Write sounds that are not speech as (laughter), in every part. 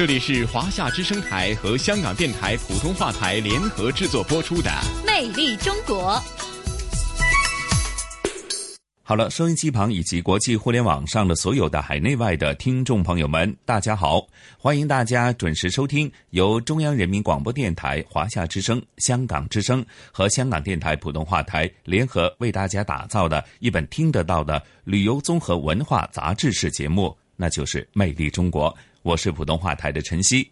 这里是华夏之声台和香港电台普通话台联合制作播出的《魅力中国》。好了，收音机旁以及国际互联网上的所有的海内外的听众朋友们，大家好！欢迎大家准时收听由中央人民广播电台、华夏之声、香港之声和香港电台普通话台联合为大家打造的一本听得到的旅游综合文化杂志式节目，那就是《魅力中国》。我是普通话台的晨曦。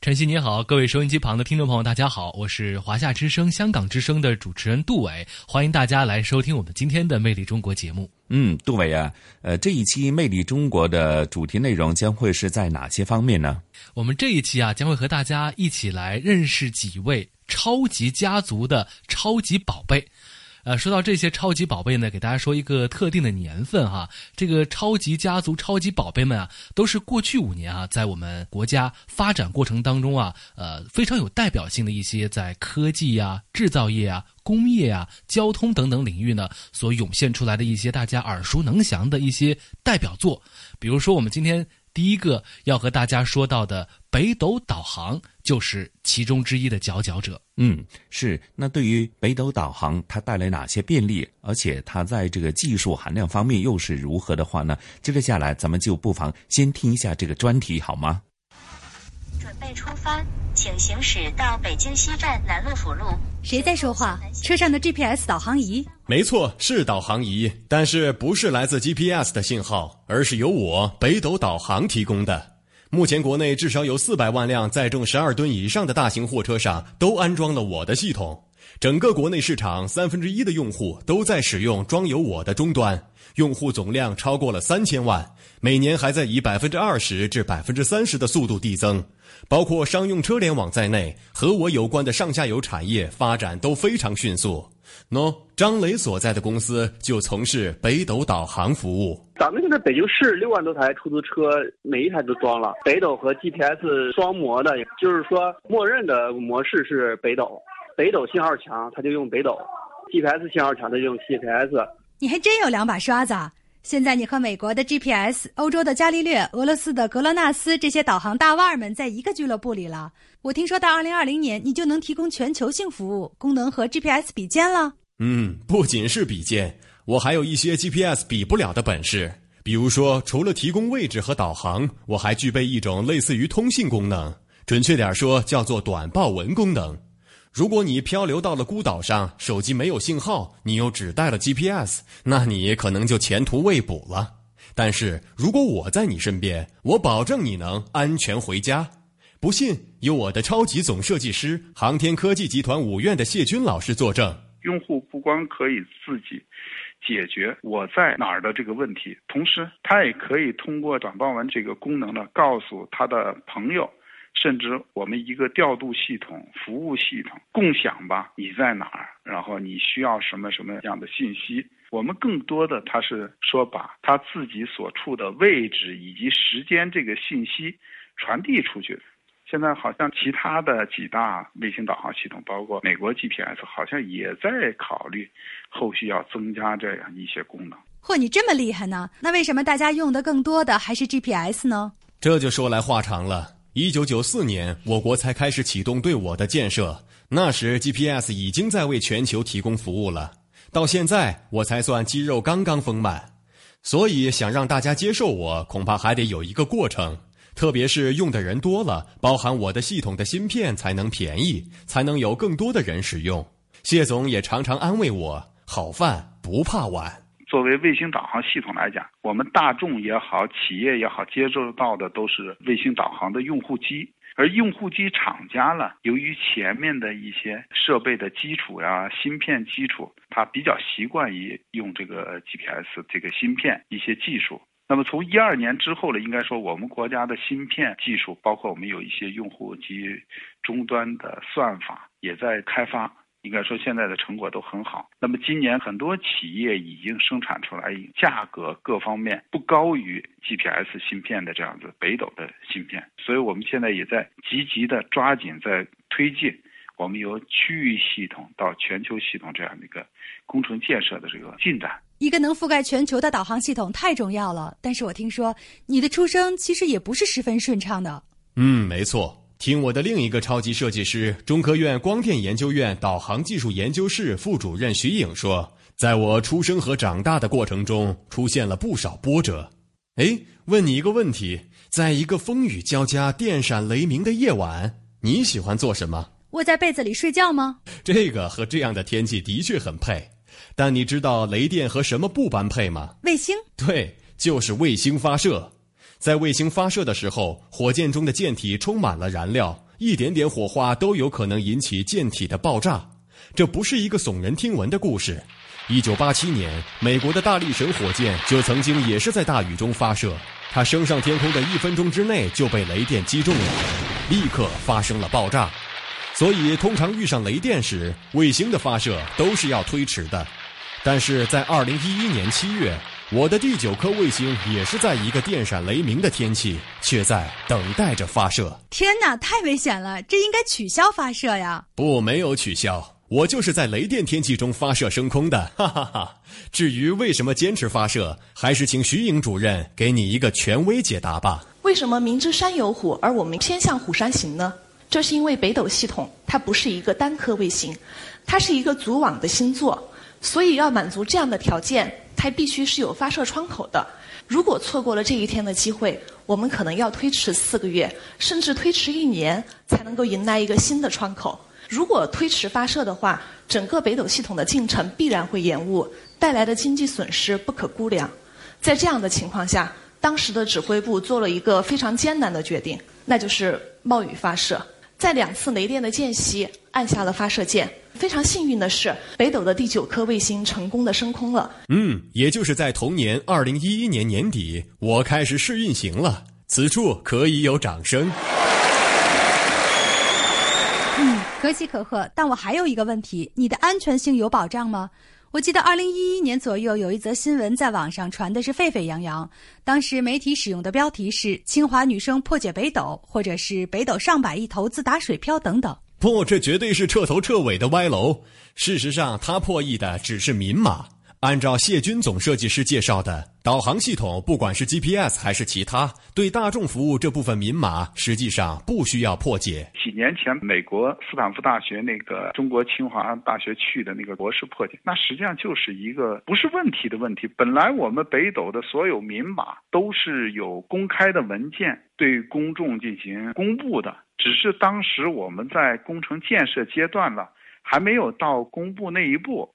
晨曦你好，各位收音机旁的听众朋友，大家好，我是华夏之声、香港之声的主持人杜伟，欢迎大家来收听我们今天的《魅力中国》节目。嗯，杜伟啊，呃，这一期《魅力中国》的主题内容将会是在哪些方面呢？我们这一期啊，将会和大家一起来认识几位超级家族的超级宝贝。呃，说到这些超级宝贝呢，给大家说一个特定的年份哈。这个超级家族、超级宝贝们啊，都是过去五年啊，在我们国家发展过程当中啊，呃，非常有代表性的一些在科技呀、制造业啊、工业啊、交通等等领域呢，所涌现出来的一些大家耳熟能详的一些代表作。比如说，我们今天第一个要和大家说到的北斗导航，就是其中之一的佼佼者。嗯，是。那对于北斗导航，它带来哪些便利？而且它在这个技术含量方面又是如何的话呢？接着下来，咱们就不妨先听一下这个专题，好吗？准备出发，请行驶到北京西站南路辅路。谁在说话？车上的 GPS 导航仪？没错，是导航仪，但是不是来自 GPS 的信号，而是由我北斗导航提供的。目前，国内至少有四百万辆载重十二吨以上的大型货车上都安装了我的系统。整个国内市场三分之一的用户都在使用装有我的终端，用户总量超过了三千万，每年还在以百分之二十至百分之三十的速度递增。包括商用车联网在内，和我有关的上下游产业发展都非常迅速。喏，张磊所在的公司就从事北斗导航服务。咱们现在北京市六万多台出租车，每一台都装了北斗和 GPS 双模的，就是说默认的模式是北斗，北斗信号强，他就用北斗；GPS 信号强，他就用 GPS。你还真有两把刷子。现在你和美国的 GPS、欧洲的伽利略、俄罗斯的格罗纳斯这些导航大腕儿们在一个俱乐部里了。我听说到二零二零年你就能提供全球性服务，功能和 GPS 比肩了。嗯，不仅是比肩，我还有一些 GPS 比不了的本事。比如说，除了提供位置和导航，我还具备一种类似于通信功能，准确点说叫做短报文功能。如果你漂流到了孤岛上，手机没有信号，你又只带了 GPS，那你可能就前途未卜了。但是如果我在你身边，我保证你能安全回家。不信，有我的超级总设计师、航天科技集团五院的谢军老师作证。用户不光可以自己解决我在哪儿的这个问题，同时他也可以通过短报文这个功能呢，告诉他的朋友。甚至我们一个调度系统、服务系统共享吧，你在哪儿，然后你需要什么什么样的信息？我们更多的他是说把他自己所处的位置以及时间这个信息传递出去。现在好像其他的几大卫星导航系统，包括美国 GPS，好像也在考虑后续要增加这样一些功能。嚯，你这么厉害呢？那为什么大家用的更多的还是 GPS 呢？这就说来话长了。一九九四年，我国才开始启动对我的建设。那时，GPS 已经在为全球提供服务了。到现在，我才算肌肉刚刚丰满。所以，想让大家接受我，恐怕还得有一个过程。特别是用的人多了，包含我的系统的芯片才能便宜，才能有更多的人使用。谢总也常常安慰我：好饭不怕晚。作为卫星导航系统来讲，我们大众也好，企业也好，接受到的都是卫星导航的用户机。而用户机厂家呢，由于前面的一些设备的基础呀、芯片基础，它比较习惯于用这个 GPS 这个芯片一些技术。那么从一二年之后呢，应该说我们国家的芯片技术，包括我们有一些用户及终端的算法也在开发。应该说现在的成果都很好。那么今年很多企业已经生产出来价格各方面不高于 GPS 芯片的这样子北斗的芯片，所以我们现在也在积极的抓紧在推进我们由区域系统到全球系统这样的一个工程建设的这个进展。一个能覆盖全球的导航系统太重要了。但是我听说你的出生其实也不是十分顺畅的。嗯，没错。听我的另一个超级设计师，中科院光电研究院导航技术研究室副主任徐颖说，在我出生和长大的过程中，出现了不少波折。哎，问你一个问题，在一个风雨交加、电闪雷鸣的夜晚，你喜欢做什么？窝在被子里睡觉吗？这个和这样的天气的确很配。但你知道雷电和什么不般配吗？卫星。对，就是卫星发射。在卫星发射的时候，火箭中的舰体充满了燃料，一点点火花都有可能引起舰体的爆炸。这不是一个耸人听闻的故事。一九八七年，美国的大力神火箭就曾经也是在大雨中发射，它升上天空的一分钟之内就被雷电击中了，立刻发生了爆炸。所以，通常遇上雷电时，卫星的发射都是要推迟的。但是在二零一一年七月。我的第九颗卫星也是在一个电闪雷鸣的天气，却在等待着发射。天哪，太危险了！这应该取消发射呀。不，没有取消，我就是在雷电天气中发射升空的。(laughs) 哈哈哈。至于为什么坚持发射，还是请徐颖主任给你一个权威解答吧。为什么明知山有虎，而我们偏向虎山行呢？这是因为北斗系统它不是一个单颗卫星，它是一个组网的星座，所以要满足这样的条件。它必须是有发射窗口的。如果错过了这一天的机会，我们可能要推迟四个月，甚至推迟一年，才能够迎来一个新的窗口。如果推迟发射的话，整个北斗系统的进程必然会延误，带来的经济损失不可估量。在这样的情况下，当时的指挥部做了一个非常艰难的决定，那就是冒雨发射。在两次雷电的间隙，按下了发射键。非常幸运的是，北斗的第九颗卫星成功的升空了。嗯，也就是在同年二零一一年年底，我开始试运行了。此处可以有掌声。嗯，可喜可贺。但我还有一个问题：你的安全性有保障吗？我记得二零一一年左右有一则新闻在网上传的是沸沸扬扬，当时媒体使用的标题是“清华女生破解北斗”或者是“北斗上百亿投资打水漂”等等。不，这绝对是彻头彻尾的歪楼。事实上，他破译的只是明码。按照谢军总设计师介绍的，导航系统不管是 GPS 还是其他对大众服务这部分明码，实际上不需要破解。几年前，美国斯坦福大学那个中国清华大学去的那个博士破解，那实际上就是一个不是问题的问题。本来我们北斗的所有明码都是有公开的文件对公众进行公布的。只是当时我们在工程建设阶段了，还没有到公布那一步，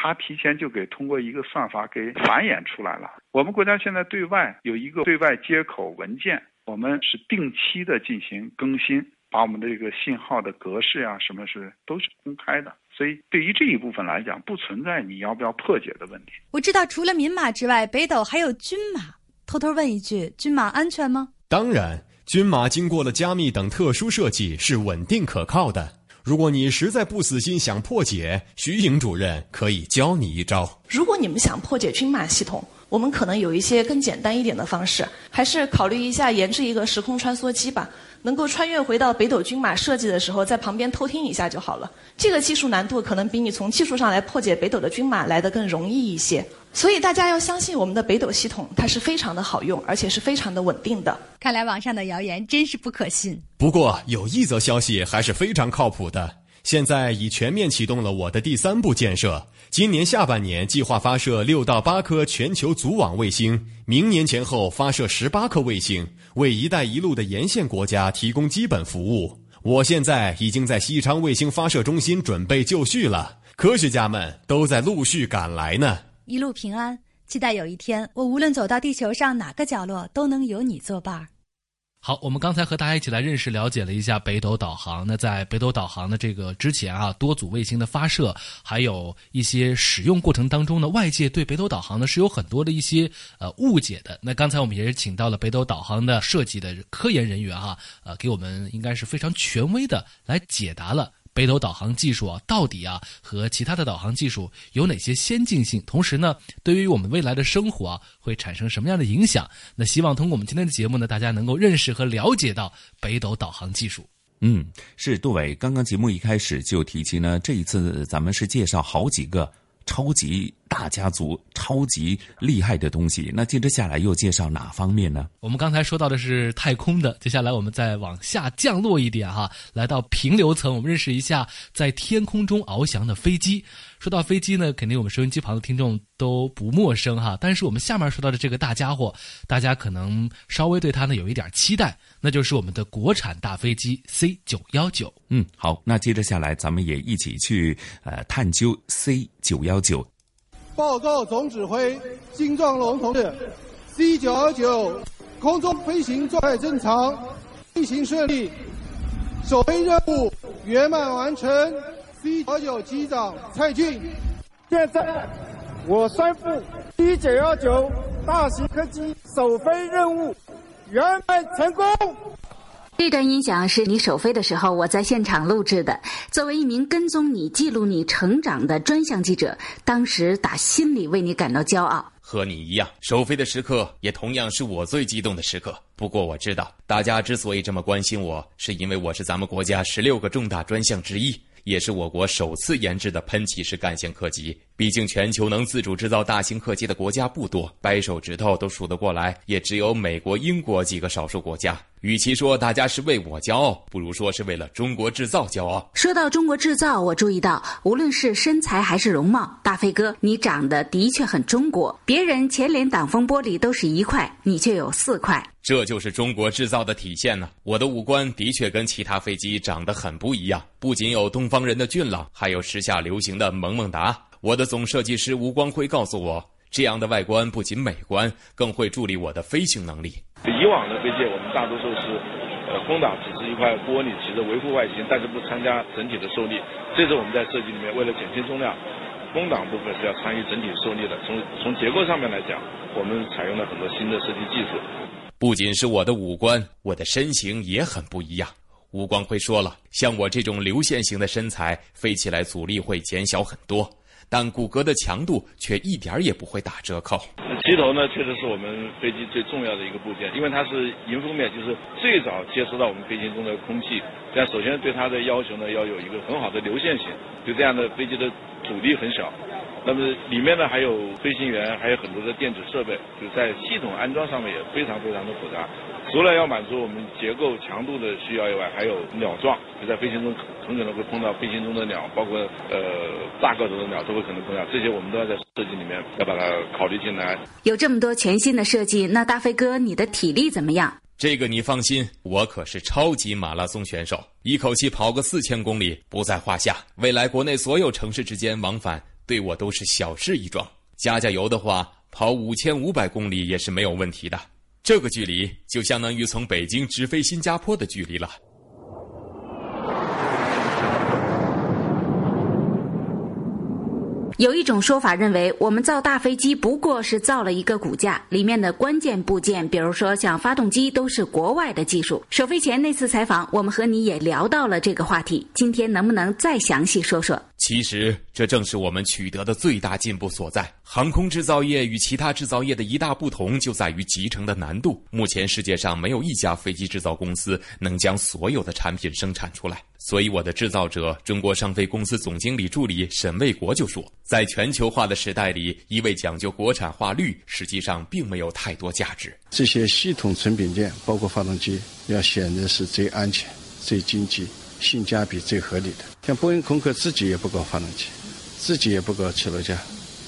他提前就给通过一个算法给繁衍出来了。我们国家现在对外有一个对外接口文件，我们是定期的进行更新，把我们的这个信号的格式呀，什么是都是公开的。所以对于这一部分来讲，不存在你要不要破解的问题。我知道，除了民码之外，北斗还有军码。偷偷问一句，军码安全吗？当然。军码经过了加密等特殊设计，是稳定可靠的。如果你实在不死心想破解，徐颖主任可以教你一招。如果你们想破解军码系统，我们可能有一些更简单一点的方式，还是考虑一下研制一个时空穿梭机吧，能够穿越回到北斗军码设计的时候，在旁边偷听一下就好了。这个技术难度可能比你从技术上来破解北斗的军码来的更容易一些。所以大家要相信我们的北斗系统，它是非常的好用，而且是非常的稳定的。看来网上的谣言真是不可信。不过有一则消息还是非常靠谱的，现在已全面启动了我的第三步建设。今年下半年计划发射六到八颗全球组网卫星，明年前后发射十八颗卫星，为“一带一路”的沿线国家提供基本服务。我现在已经在西昌卫星发射中心准备就绪了，科学家们都在陆续赶来呢。一路平安，期待有一天我无论走到地球上哪个角落，都能有你作伴儿。好，我们刚才和大家一起来认识、了解了一下北斗导航。那在北斗导航的这个之前啊，多组卫星的发射，还有一些使用过程当中呢，外界对北斗导航呢是有很多的一些呃误解的。那刚才我们也是请到了北斗导航的设计的科研人员哈，呃，给我们应该是非常权威的来解答了。北斗导航技术啊，到底啊和其他的导航技术有哪些先进性？同时呢，对于我们未来的生活啊，会产生什么样的影响？那希望通过我们今天的节目呢，大家能够认识和了解到北斗导航技术。嗯，是杜伟。刚刚节目一开始就提及呢，这一次咱们是介绍好几个超级。大家族超级厉害的东西，那接着下来又介绍哪方面呢？我们刚才说到的是太空的，接下来我们再往下降落一点哈，来到平流层，我们认识一下在天空中翱翔的飞机。说到飞机呢，肯定我们收音机旁的听众都不陌生哈，但是我们下面说到的这个大家伙，大家可能稍微对它呢有一点期待，那就是我们的国产大飞机 C 九幺九。嗯，好，那接着下来咱们也一起去呃探究 C 九幺九。报告总指挥金壮龙同志，C 九幺九空中飞行状态正常，飞行顺利，首飞任务圆满完成。C 九幺九机长蔡俊，现在我宣布 C 九幺九大型客机首飞任务圆满成功。这段音响是你首飞的时候，我在现场录制的。作为一名跟踪你、记录你成长的专项记者，当时打心里为你感到骄傲。和你一样，首飞的时刻也同样是我最激动的时刻。不过我知道，大家之所以这么关心我，是因为我是咱们国家十六个重大专项之一。也是我国首次研制的喷气式干线客机。毕竟全球能自主制造大型客机的国家不多，掰手指头都数得过来，也只有美国、英国几个少数国家。与其说大家是为我骄傲，不如说是为了中国制造骄傲。说到中国制造，我注意到，无论是身材还是容貌，大飞哥你长得的确很中国。别人前脸挡风玻璃都是一块，你却有四块。这就是中国制造的体现呢。我的五官的确跟其他飞机长得很不一样，不仅有东方人的俊朗，还有时下流行的萌萌哒。我的总设计师吴光辉告诉我，这样的外观不仅美观，更会助力我的飞行能力。以往的飞机，我们大多数是，呃，风挡只是一块玻璃，起着维护外形，但是不参加整体的受力。这次我们在设计里面，为了减轻重量，风挡部分是要参与整体受力的。从从结构上面来讲，我们采用了很多新的设计技术。不仅是我的五官，我的身形也很不一样。吴光辉说了，像我这种流线型的身材，飞起来阻力会减小很多，但骨骼的强度却一点儿也不会打折扣。机头呢，确实是我们飞机最重要的一个部件，因为它是迎风面，就是最早接触到我们飞行中的空气。但首先对它的要求呢，要有一个很好的流线型，就这样的飞机的阻力很小。那么里面呢还有飞行员，还有很多的电子设备，就在系统安装上面也非常非常的复杂。除了要满足我们结构强度的需要以外，还有鸟撞，就在飞行中很可能会碰到飞行中的鸟，包括呃大个头的鸟都会可能碰到，这些我们都要在设计里面要把它考虑进来。有这么多全新的设计，那大飞哥你的体力怎么样？这个你放心，我可是超级马拉松选手，一口气跑个四千公里不在话下。未来国内所有城市之间往返。对我都是小事一桩，加加油的话，跑五千五百公里也是没有问题的。这个距离就相当于从北京直飞新加坡的距离了。有一种说法认为，我们造大飞机不过是造了一个骨架，里面的关键部件，比如说像发动机，都是国外的技术。首飞前那次采访，我们和你也聊到了这个话题。今天能不能再详细说说？其实，这正是我们取得的最大进步所在。航空制造业与其他制造业的一大不同就在于集成的难度。目前世界上没有一家飞机制造公司能将所有的产品生产出来。所以，我的制造者中国商飞公司总经理助理沈卫国就说，在全球化的时代里，一味讲究国产化率，实际上并没有太多价值。这些系统成品件，包括发动机，要选的是最安全、最经济。性价比最合理的，像波音、空客自己也不搞发动机，自己也不搞起落架，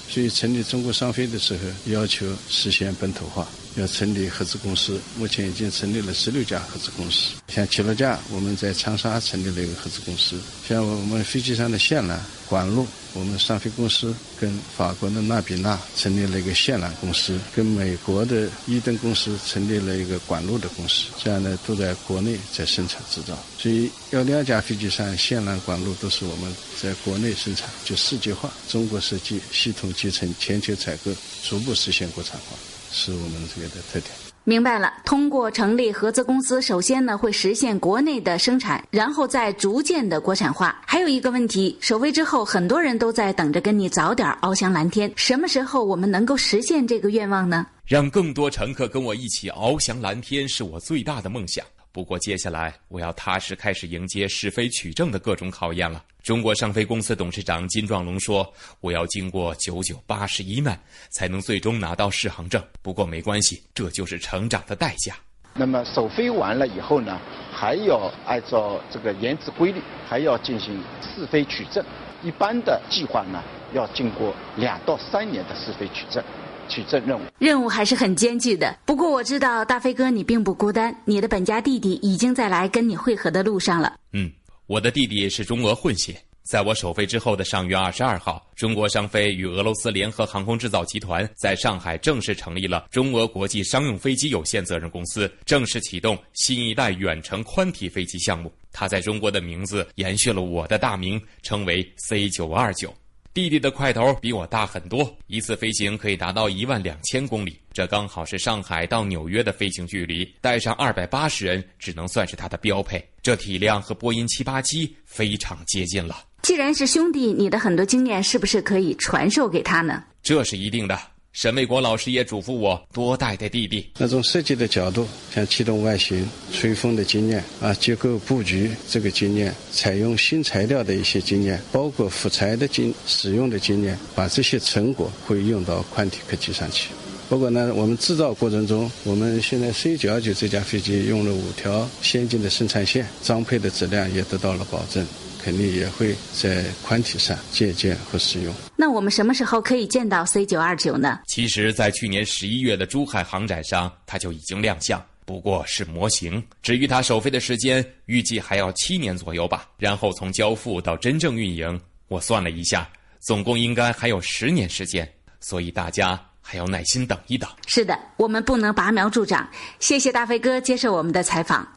所以成立中国商飞的时候，要求实现本土化，要成立合资公司，目前已经成立了十六家合资公司。像起落架，我们在长沙成立了一个合资公司；像我们飞机上的线缆管路。我们上飞公司跟法国的纳比纳成立了一个线缆公司，跟美国的伊登公司成立了一个管路的公司，这样呢都在国内在生产制造。所以要两架飞机上线缆管路都是我们在国内生产，就世界化，中国设计，系统集成，全球采购，逐步实现国产化，是我们这个的特点。明白了，通过成立合资公司，首先呢会实现国内的生产，然后再逐渐的国产化。还有一个问题，首飞之后，很多人都在等着跟你早点翱翔蓝天，什么时候我们能够实现这个愿望呢？让更多乘客跟我一起翱翔蓝天，是我最大的梦想。不过接下来我要踏实开始迎接试飞取证的各种考验了。中国商飞公司董事长金壮龙说：“我要经过九九八十一难，才能最终拿到适航证。不过没关系，这就是成长的代价。”那么首飞完了以后呢，还要按照这个研制规律，还要进行试飞取证。一般的计划呢，要经过两到三年的试飞取证。取证任务，任务还是很艰巨的。不过我知道大飞哥你并不孤单，你的本家弟弟已经在来跟你会合的路上了。嗯，我的弟弟是中俄混血。在我首飞之后的上月二十二号，中国商飞与俄罗斯联合航空制造集团在上海正式成立了中俄国际商用飞机有限责任公司，正式启动新一代远程宽体飞机项目。它在中国的名字延续了我的大名，称为 C 九二九。弟弟的块头比我大很多，一次飞行可以达到一万两千公里，这刚好是上海到纽约的飞行距离。带上二百八十人，只能算是他的标配。这体量和波音七八七非常接近了。既然是兄弟，你的很多经验是不是可以传授给他呢？这是一定的。沈卫国老师也嘱咐我多带带弟弟。那种设计的角度，像气动外形、吹风的经验啊，结构布局这个经验，采用新材料的一些经验，包括辅材的经使用的经验，把这些成果会用到宽体客机上去。不过呢，我们制造过程中，我们现在 C 九幺九这架飞机用了五条先进的生产线，装配的质量也得到了保证。肯定也会在宽体上借鉴和使用。那我们什么时候可以见到 C 九二九呢？其实，在去年十一月的珠海航展上，它就已经亮相，不过是模型。至于它首飞的时间，预计还要七年左右吧。然后从交付到真正运营，我算了一下，总共应该还有十年时间。所以大家还要耐心等一等。是的，我们不能拔苗助长。谢谢大飞哥接受我们的采访。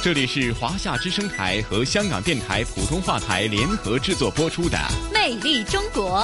这里是华夏之声台和香港电台普通话台联合制作播出的《魅力中国》。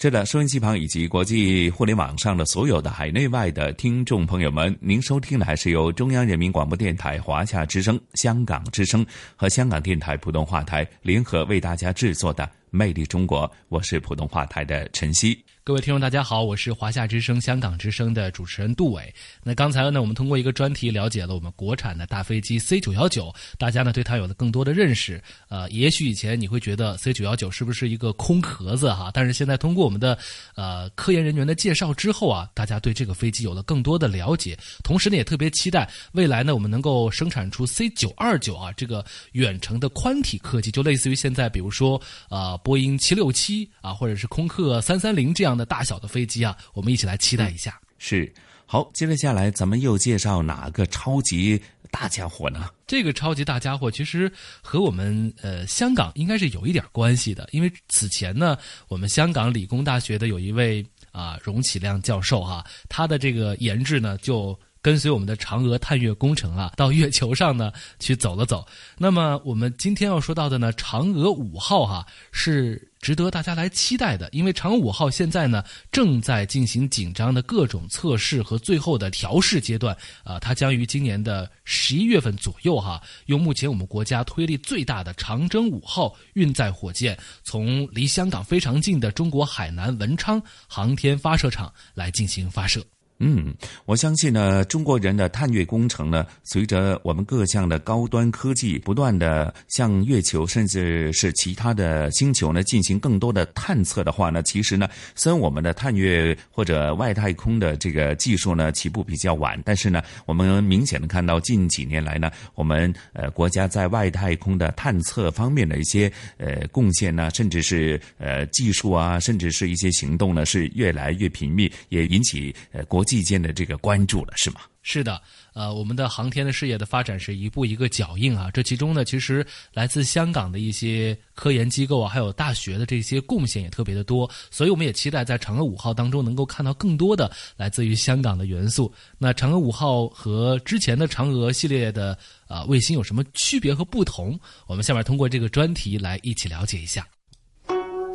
是的，收音机旁以及国际互联网上的所有的海内外的听众朋友们，您收听的还是由中央人民广播电台华夏之声、香港之声和香港电台普通话台联合为大家制作的《魅力中国》，我是普通话台的晨曦。各位听众，大家好，我是华夏之声、香港之声的主持人杜伟。那刚才呢，我们通过一个专题了解了我们国产的大飞机 C 九幺九，大家呢对它有了更多的认识。呃，也许以前你会觉得 C 九幺九是不是一个空壳子哈？但是现在通过我们的呃科研人员的介绍之后啊，大家对这个飞机有了更多的了解。同时呢，也特别期待未来呢，我们能够生产出 C 九二九啊这个远程的宽体客机，就类似于现在比如说呃波音七六七啊，或者是空客三三零这样。这样的大小的飞机啊，我们一起来期待一下。是，好，接着下来咱们又介绍哪个超级大家伙呢？这个超级大家伙其实和我们呃香港应该是有一点关系的，因为此前呢，我们香港理工大学的有一位啊荣启亮教授哈，他的这个研制呢就。跟随我们的嫦娥探月工程啊，到月球上呢去走了走。那么我们今天要说到的呢，嫦娥五号哈是值得大家来期待的，因为嫦娥五号现在呢正在进行紧张的各种测试和最后的调试阶段啊，它将于今年的十一月份左右哈，用目前我们国家推力最大的长征五号运载火箭，从离香港非常近的中国海南文昌航天发射场来进行发射。嗯，我相信呢，中国人的探月工程呢，随着我们各项的高端科技不断的向月球甚至是其他的星球呢进行更多的探测的话呢，其实呢，虽然我们的探月或者外太空的这个技术呢起步比较晚，但是呢，我们明显的看到近几年来呢，我们呃国家在外太空的探测方面的一些呃贡献呢，甚至是呃技术啊，甚至是一些行动呢，是越来越频密，也引起呃国。际间的这个关注了，是吗？是的，呃，我们的航天的事业的发展是一步一个脚印啊。这其中呢，其实来自香港的一些科研机构啊，还有大学的这些贡献也特别的多。所以，我们也期待在嫦娥五号当中能够看到更多的来自于香港的元素。那嫦娥五号和之前的嫦娥系列的啊卫星有什么区别和不同？我们下面通过这个专题来一起了解一下。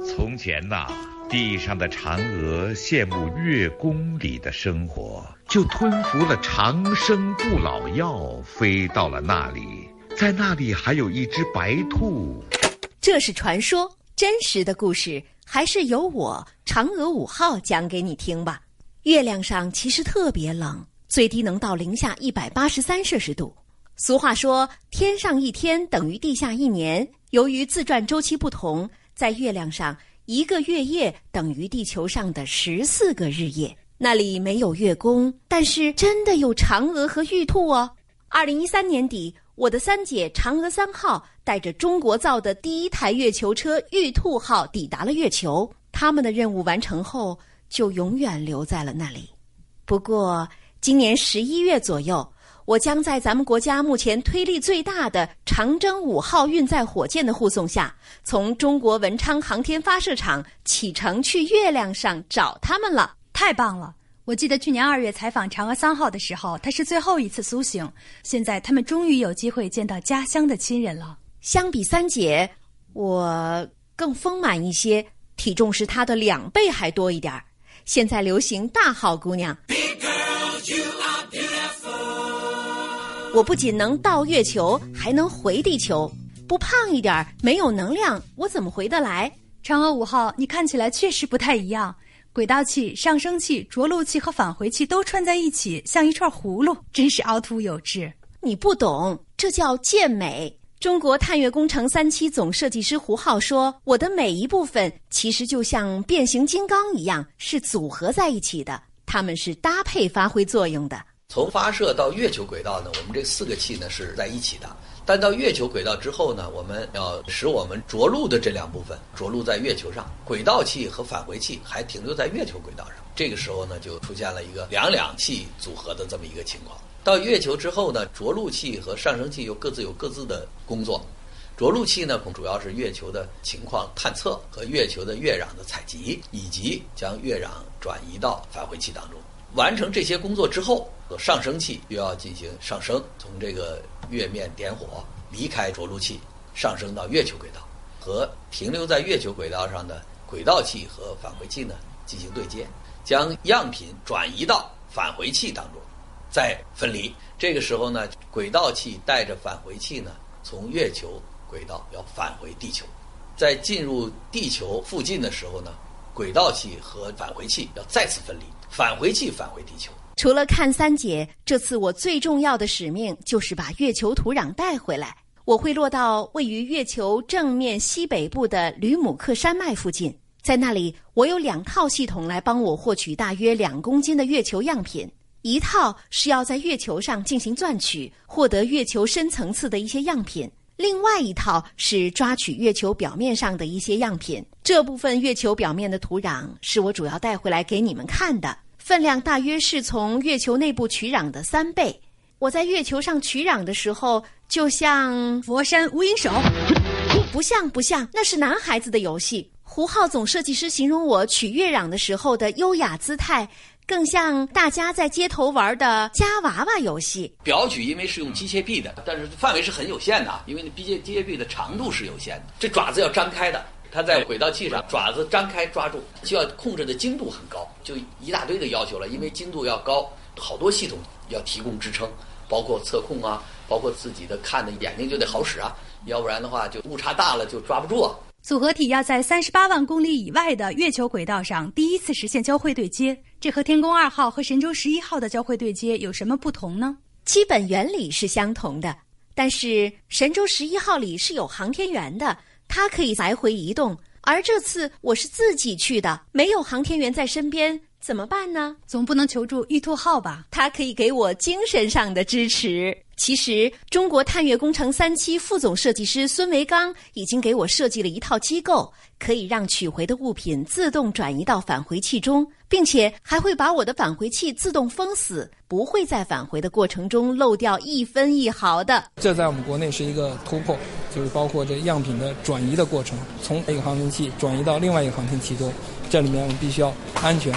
从前呐。地上的嫦娥羡慕月宫里的生活，就吞服了长生不老药，飞到了那里。在那里还有一只白兔。这是传说，真实的故事还是由我嫦娥五号讲给你听吧。月亮上其实特别冷，最低能到零下一百八十三摄氏度。俗话说，天上一天等于地下一年。由于自转周期不同，在月亮上。一个月夜等于地球上的十四个日夜。那里没有月宫，但是真的有嫦娥和玉兔哦。二零一三年底，我的三姐嫦娥三号带着中国造的第一台月球车玉兔号抵达了月球。他们的任务完成后，就永远留在了那里。不过，今年十一月左右。我将在咱们国家目前推力最大的长征五号运载火箭的护送下，从中国文昌航天发射场启程去月亮上找他们了。太棒了！我记得去年二月采访嫦娥三号的时候，它是最后一次苏醒。现在他们终于有机会见到家乡的亲人了。相比三姐，我更丰满一些，体重是她的两倍还多一点儿。现在流行大号姑娘。我不仅能到月球，还能回地球。不胖一点，没有能量，我怎么回得来？嫦娥五号，你看起来确实不太一样。轨道器、上升器、着陆器和返回器都串在一起，像一串葫芦，真是凹凸有致。你不懂，这叫健美。中国探月工程三期总设计师胡浩说：“我的每一部分其实就像变形金刚一样，是组合在一起的，它们是搭配发挥作用的。”从发射到月球轨道呢，我们这四个器呢是在一起的。但到月球轨道之后呢，我们要使我们着陆的这两部分着陆在月球上，轨道器和返回器还停留在月球轨道上。这个时候呢，就出现了一个两两器组合的这么一个情况。到月球之后呢，着陆器和上升器又各自有各自的工作。着陆器呢，主要是月球的情况探测和月球的月壤的采集，以及将月壤转移到返回器当中。完成这些工作之后，上升器又要进行上升，从这个月面点火，离开着陆器，上升到月球轨道，和停留在月球轨道上的轨道器和返回器呢进行对接，将样品转移到返回器当中，再分离。这个时候呢，轨道器带着返回器呢，从月球轨道要返回地球，在进入地球附近的时候呢，轨道器和返回器要再次分离。返回器返回地球。除了看三姐，这次我最重要的使命就是把月球土壤带回来。我会落到位于月球正面西北部的吕姆克山脉附近，在那里，我有两套系统来帮我获取大约两公斤的月球样品。一套是要在月球上进行钻取，获得月球深层次的一些样品。另外一套是抓取月球表面上的一些样品，这部分月球表面的土壤是我主要带回来给你们看的，分量大约是从月球内部取壤的三倍。我在月球上取壤的时候，就像佛山无影手，不像不像，那是男孩子的游戏。胡浩总设计师形容我取月壤的时候的优雅姿态。更像大家在街头玩的夹娃娃游戏。表取因为是用机械臂的，但是范围是很有限的，因为那机械机械臂的长度是有限的。这爪子要张开的，它在轨道器上，爪子张开抓住，就要控制的精度很高，就一大堆的要求了。因为精度要高，好多系统要提供支撑，包括测控啊，包括自己的看的眼睛就得好使啊，要不然的话就误差大了就抓不住啊。组合体要在三十八万公里以外的月球轨道上第一次实现交会对接，这和天宫二号和神舟十一号的交会对接有什么不同呢？基本原理是相同的，但是神舟十一号里是有航天员的，它可以来回移动，而这次我是自己去的，没有航天员在身边。怎么办呢？总不能求助玉兔号吧？它可以给我精神上的支持。其实，中国探月工程三期副总设计师孙维刚已经给我设计了一套机构，可以让取回的物品自动转移到返回器中，并且还会把我的返回器自动封死，不会在返回的过程中漏掉一分一毫的。这在我们国内是一个突破，就是包括这样品的转移的过程，从一个航天器转移到另外一个航天器中，这里面我们必须要安全。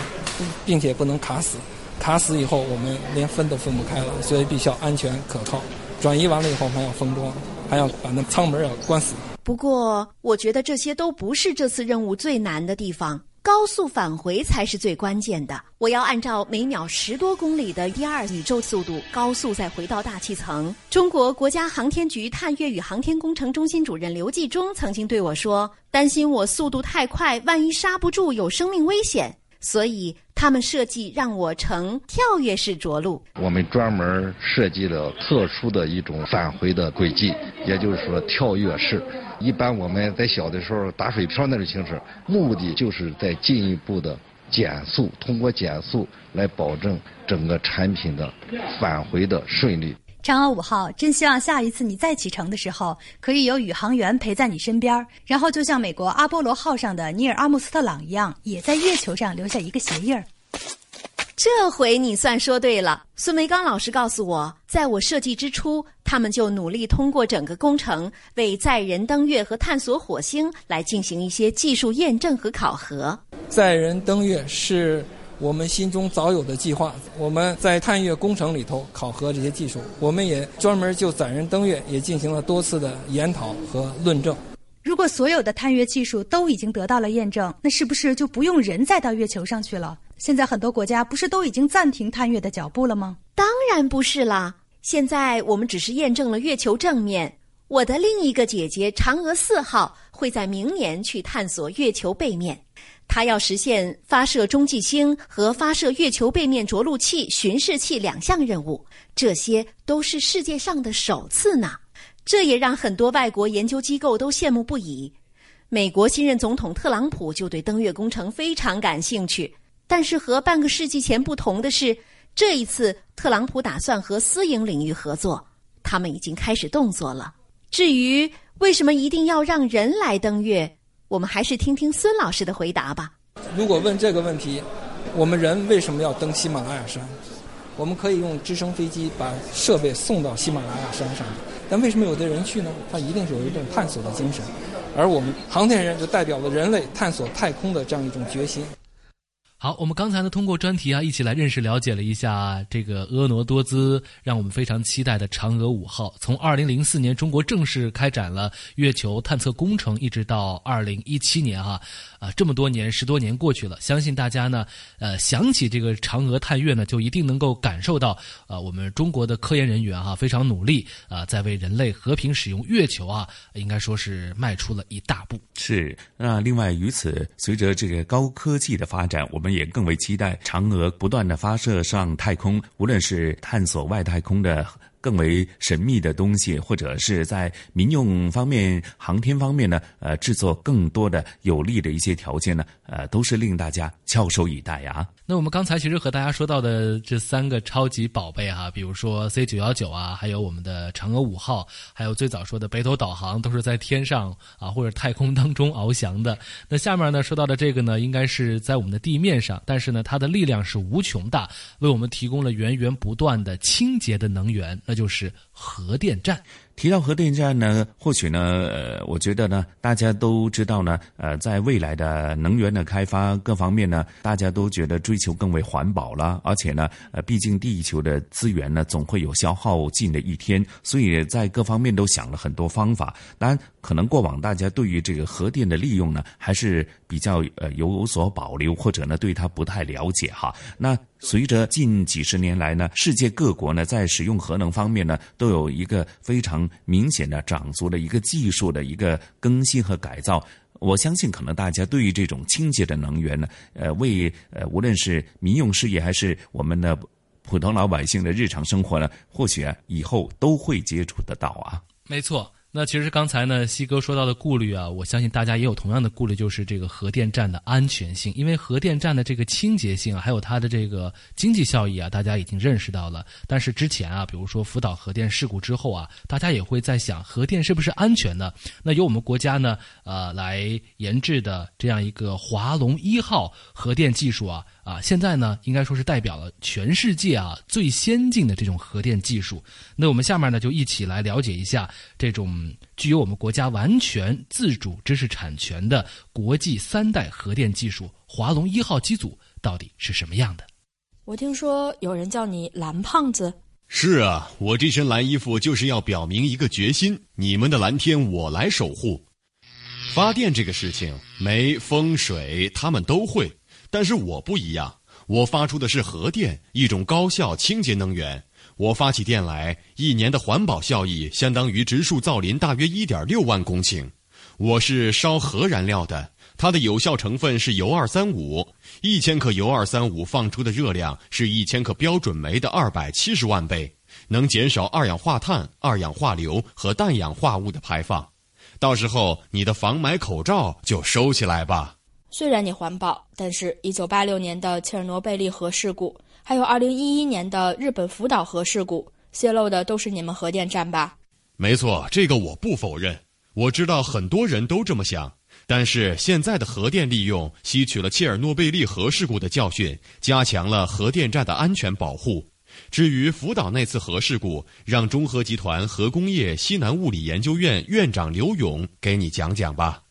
并且不能卡死，卡死以后我们连分都分不开了，所以必须要安全可靠。转移完了以后还要封装，还要把那舱门要关死。不过我觉得这些都不是这次任务最难的地方，高速返回才是最关键的。我要按照每秒十多公里的第二宇宙速度高速再回到大气层。中国国家航天局探月与航天工程中心主任刘继忠曾经对我说：“担心我速度太快，万一刹不住，有生命危险。”所以他们设计让我乘跳跃式着陆。我们专门设计了特殊的一种返回的轨迹，也就是说跳跃式。一般我们在小的时候打水漂那种形式，目的就是在进一步的减速，通过减速来保证整个产品的返回的顺利。嫦娥五号，真希望下一次你再启程的时候，可以有宇航员陪在你身边，然后就像美国阿波罗号上的尼尔·阿姆斯特朗一样，也在月球上留下一个鞋印儿。这回你算说对了。孙维刚老师告诉我，在我设计之初，他们就努力通过整个工程，为载人登月和探索火星来进行一些技术验证和考核。载人登月是。我们心中早有的计划，我们在探月工程里头考核这些技术，我们也专门就载人登月也进行了多次的研讨和论证。如果所有的探月技术都已经得到了验证，那是不是就不用人再到月球上去了？现在很多国家不是都已经暂停探月的脚步了吗？当然不是啦！现在我们只是验证了月球正面。我的另一个姐姐嫦娥四号会在明年去探索月球背面。它要实现发射中继星和发射月球背面着陆器、巡视器两项任务，这些都是世界上的首次呢。这也让很多外国研究机构都羡慕不已。美国新任总统特朗普就对登月工程非常感兴趣，但是和半个世纪前不同的是，这一次特朗普打算和私营领域合作，他们已经开始动作了。至于为什么一定要让人来登月？我们还是听听孙老师的回答吧。如果问这个问题，我们人为什么要登喜马拉雅山？我们可以用直升飞机把设备送到喜马拉雅山上，但为什么有的人去呢？他一定是有一种探索的精神，而我们航天人就代表了人类探索太空的这样一种决心。好，我们刚才呢通过专题啊，一起来认识了解了一下这个婀娜多姿、让我们非常期待的嫦娥五号。从二零零四年中国正式开展了月球探测工程，一直到二零一七年哈，啊这么多年十多年过去了，相信大家呢，呃想起这个嫦娥探月呢，就一定能够感受到啊我们中国的科研人员哈非常努力啊，在为人类和平使用月球啊，应该说是迈出了一大步。是，那另外于此，随着这个高科技的发展，我们。也更为期待嫦娥不断的发射上太空，无论是探索外太空的。更为神秘的东西，或者是在民用方面、航天方面呢，呃，制作更多的有利的一些条件呢，呃，都是令大家翘首以待啊。那我们刚才其实和大家说到的这三个超级宝贝哈，比如说 C 九幺九啊，还有我们的嫦娥五号，还有最早说的北斗导航，都是在天上啊或者太空当中翱翔的。那下面呢说到的这个呢，应该是在我们的地面上，但是呢，它的力量是无穷大，为我们提供了源源不断的清洁的能源。那就是核电站。提到核电站呢，或许呢，呃，我觉得呢，大家都知道呢，呃，在未来的能源的开发各方面呢，大家都觉得追求更为环保了，而且呢，呃，毕竟地球的资源呢，总会有消耗尽的一天，所以在各方面都想了很多方法。当然，可能过往大家对于这个核电的利用呢，还是比较呃有所保留，或者呢，对它不太了解哈。那随着近几十年来呢，世界各国呢，在使用核能方面呢，都有一个非常明显的长足的一个技术的一个更新和改造。我相信，可能大家对于这种清洁的能源呢，呃，为呃无论是民用事业还是我们的普通老百姓的日常生活呢，或许啊以后都会接触得到啊。没错。那其实刚才呢，西哥说到的顾虑啊，我相信大家也有同样的顾虑，就是这个核电站的安全性。因为核电站的这个清洁性啊，还有它的这个经济效益啊，大家已经认识到了。但是之前啊，比如说福岛核电事故之后啊，大家也会在想，核电是不是安全呢？那由我们国家呢，呃，来研制的这样一个华龙一号核电技术啊。啊，现在呢，应该说是代表了全世界啊最先进的这种核电技术。那我们下面呢，就一起来了解一下这种具有我们国家完全自主知识产权的国际三代核电技术——华龙一号机组到底是什么样的。我听说有人叫你蓝胖子。是啊，我这身蓝衣服就是要表明一个决心：你们的蓝天我来守护。发电这个事情，煤、风、水他们都会。但是我不一样，我发出的是核电，一种高效清洁能源。我发起电来，一年的环保效益相当于植树造林大约一点六万公顷。我是烧核燃料的，它的有效成分是铀二三五，一千克铀二三五放出的热量是一千克标准煤的二百七十万倍，能减少二氧化碳、二氧化硫和氮氧化物的排放。到时候你的防霾口罩就收起来吧。虽然你环保，但是1986年的切尔诺贝利核事故，还有2011年的日本福岛核事故，泄露的都是你们核电站吧？没错，这个我不否认。我知道很多人都这么想，但是现在的核电利用吸取了切尔诺贝利核事故的教训，加强了核电站的安全保护。至于福岛那次核事故，让中核集团核工业西南物理研究院院长刘勇给你讲讲吧。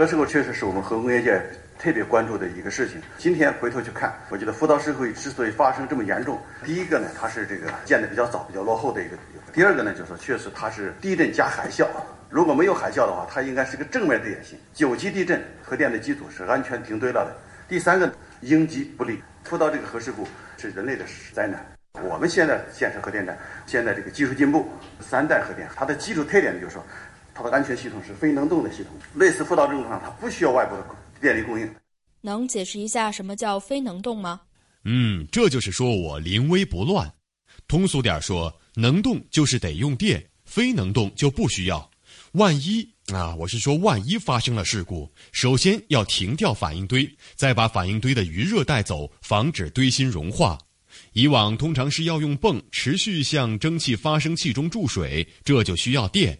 核事故确实是我们核工业界特别关注的一个事情。今天回头去看，我觉得福岛事故之所以发生这么严重，第一个呢，它是这个建的比较早、比较落后的一个；第二个呢，就是说确实它是地震加海啸。如果没有海啸的话，它应该是个正面的典型。九级地震，核电的机组是安全停堆了的。第三个，应急不利。福岛这个核事故是人类的灾难。我们现在建设核电站，现在这个技术进步，三代核电，它的基础特点就是说。它的安全系统是非能动的系统，类似福岛这种上，它不需要外部的电力供应。能解释一下什么叫非能动吗？嗯，这就是说我临危不乱。通俗点说，能动就是得用电，非能动就不需要。万一啊，我是说万一发生了事故，首先要停掉反应堆，再把反应堆的余热带走，防止堆芯融化。以往通常是要用泵持续向蒸汽发生器中注水，这就需要电。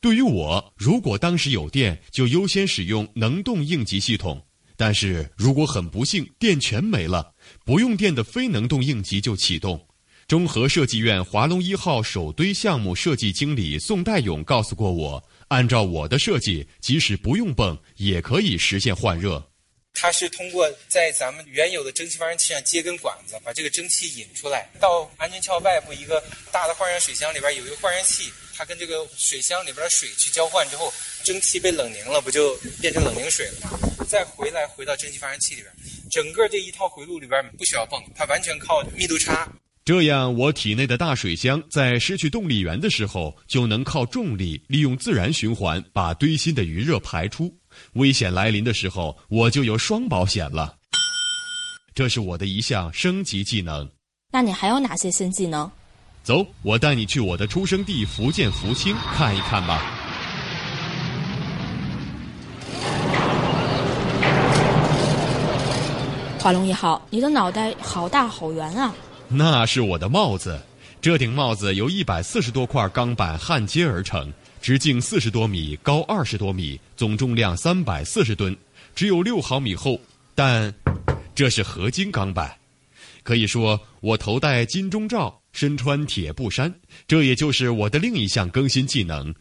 对于我，如果当时有电，就优先使用能动应急系统；但是如果很不幸电全没了，不用电的非能动应急就启动。中核设计院华龙一号首堆项目设计经理宋代勇告诉过我，按照我的设计，即使不用泵，也可以实现换热。它是通过在咱们原有的蒸汽发生器上接根管子，把这个蒸汽引出来，到安全壳外部一个大的换热水箱里边有一个换热器。它跟这个水箱里边的水去交换之后，蒸汽被冷凝了，不就变成冷凝水了吗？再回来回到蒸汽发生器里边，整个这一套回路里边不需要泵，它完全靠密度差。这样，我体内的大水箱在失去动力源的时候，就能靠重力利用自然循环把堆芯的余热排出。危险来临的时候，我就有双保险了。这是我的一项升级技能。那你还有哪些新技能？走，我带你去我的出生地福建福清看一看吧。华龙一号，你的脑袋好大好圆啊！那是我的帽子，这顶帽子由一百四十多块钢板焊接而成，直径四十多米，高二十多米，总重量三百四十吨，只有六毫米厚，但这是合金钢板，可以说我头戴金钟罩。身穿铁布衫，这也就是我的另一项更新技能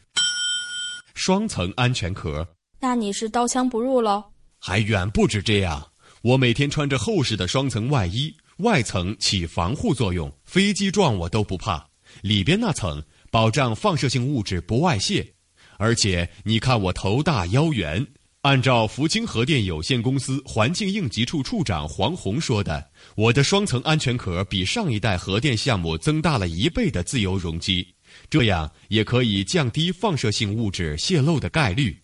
——双层安全壳。那你是刀枪不入喽？还远不止这样。我每天穿着厚实的双层外衣，外层起防护作用，飞机撞我都不怕；里边那层保障放射性物质不外泄。而且你看我头大腰圆。按照福清核电有限公司环境应急处处长黄宏说的，我的双层安全壳比上一代核电项目增大了一倍的自由容积，这样也可以降低放射性物质泄漏的概率。